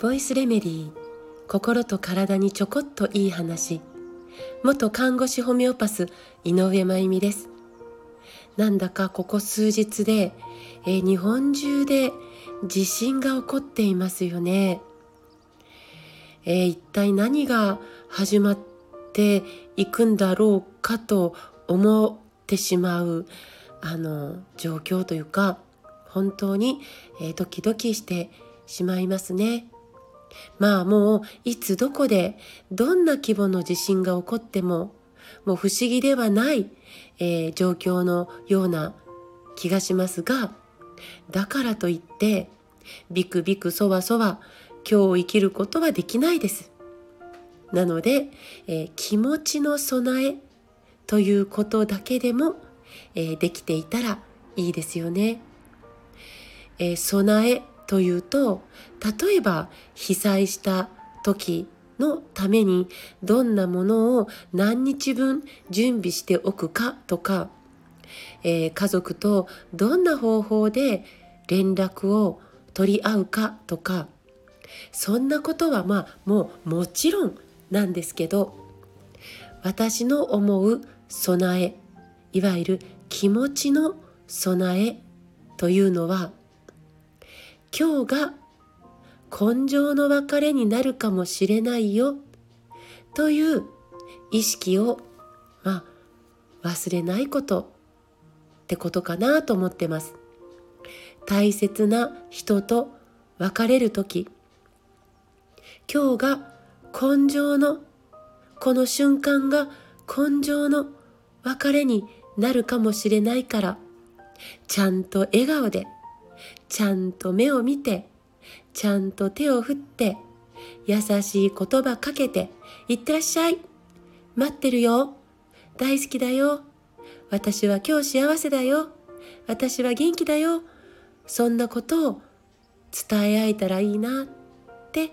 ボイスレメディー心と体にちょこっといい話。元看護師ホメオパス井上真由美です。なんだかここ数日で、えー、日本中で地震が起こっていますよね、えー、一体何が始まっていくんだろうかと思ってしまうあの状況というか本当に、えー、ドキドキしてしまいますね。まあもういつどこでどんな規模の地震が起こってももう不思議ではない、えー、状況のような気がしますがだからといってビクビクそわそわ今日を生きることはできないです。なので、えー、気持ちの備えということだけでも、えー、できていたらいいですよね。え、備えというと例えば被災した時のためにどんなものを何日分準備しておくかとか、えー、家族とどんな方法で連絡を取り合うかとかそんなことはまあもうもちろんなんですけど私の思う備えいわゆる気持ちの備えというのは今日が根性の別れになるかもしれないよ。という意識を、まあ、忘れないことってことかなと思ってます。大切な人と別れる時。今日が根性のこの瞬間が根性の別れになるかもしれないから。ちゃんと笑顔でちゃんと目を見て、ちゃんと手を振って、優しい言葉かけて、いってらっしゃい。待ってるよ。大好きだよ。私は今日幸せだよ。私は元気だよ。そんなことを伝え合えたらいいなって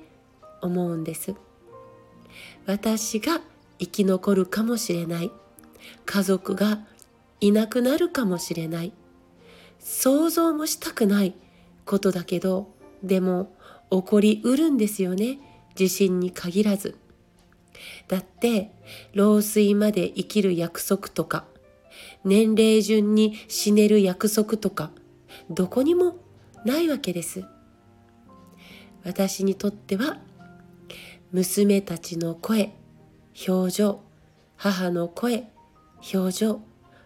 思うんです。私が生き残るかもしれない。家族がいなくなるかもしれない。想像もしたくないことだけどでも起こりうるんですよね。地震に限らず。だって老衰まで生きる約束とか年齢順に死ねる約束とかどこにもないわけです。私にとっては娘たちの声表情母の声表情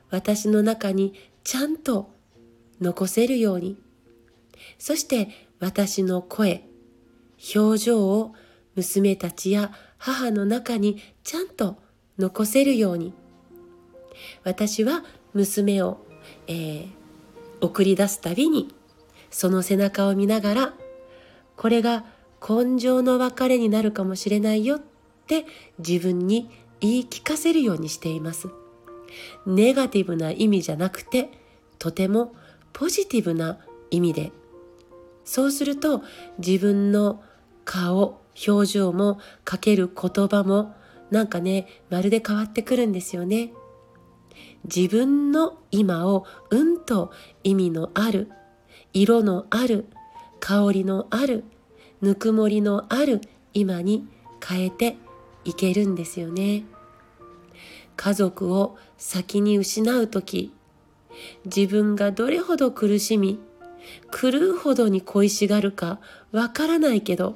私の中にちゃんと残せるようにそして私の声表情を娘たちや母の中にちゃんと残せるように私は娘を、えー、送り出すたびにその背中を見ながらこれが根性の別れになるかもしれないよって自分に言い聞かせるようにしています。ネガティブな意味じゃなくてとてもポジティブな意味でそうすると自分の顔表情もかける言葉もなんかねまるで変わってくるんですよね。自分の今をうんと意味のある色のある香りのあるぬくもりのある今に変えていけるんですよね。家族を先に失う時自分がどれほど苦しみ狂うほどに恋しがるかわからないけど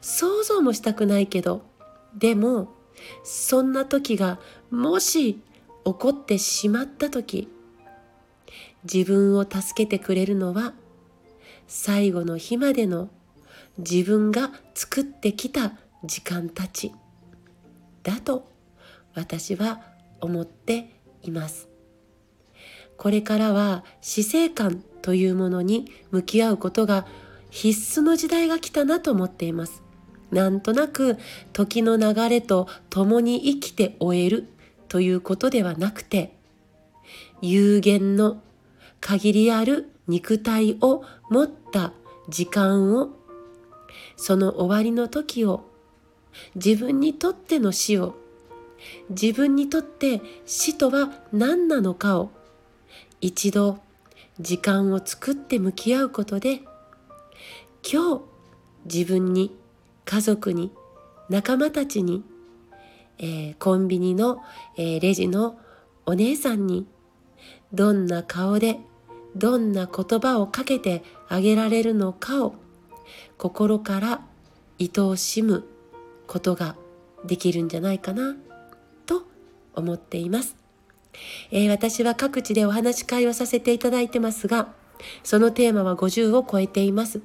想像もしたくないけどでもそんな時がもし起こってしまった時自分を助けてくれるのは最後の日までの自分が作ってきた時間たちだと私は思っています。これからは死生観というものに向き合うことが必須の時代が来たなと思っています。なんとなく時の流れと共に生きて終えるということではなくて有限の限りある肉体を持った時間をその終わりの時を自分にとっての死を自分にとって死とは何なのかを一度時間を作って向き合うことで今日自分に家族に仲間たちに、えー、コンビニの、えー、レジのお姉さんにどんな顔でどんな言葉をかけてあげられるのかを心から愛おしむことができるんじゃないかなと思っています、えー、私は各地でお話し会をさせていただいてますがそのテーマは50を超えています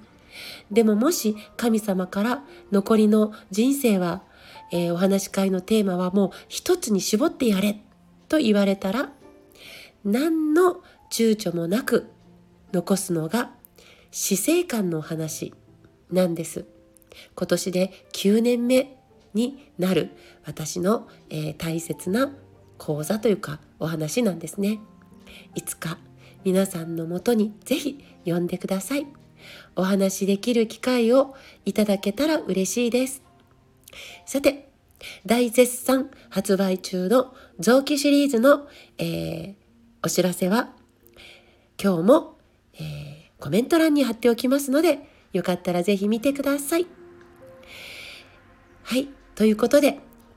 でももし神様から残りの人生は、えー、お話し会のテーマはもう一つに絞ってやれと言われたら何の躊躇もなく残すのが死生観の話なんです。今年で9年目になる私の、えー、大切な講座というかお話なんですね。いつか皆さんのもとにぜひ呼んでください。お話しできる機会をいただけたら嬉しいです。さて、大絶賛発売中の臓器シリーズの、えー、お知らせは今日も、えー、コメント欄に貼っておきますのでよかったらぜひ見てください。はい。ということで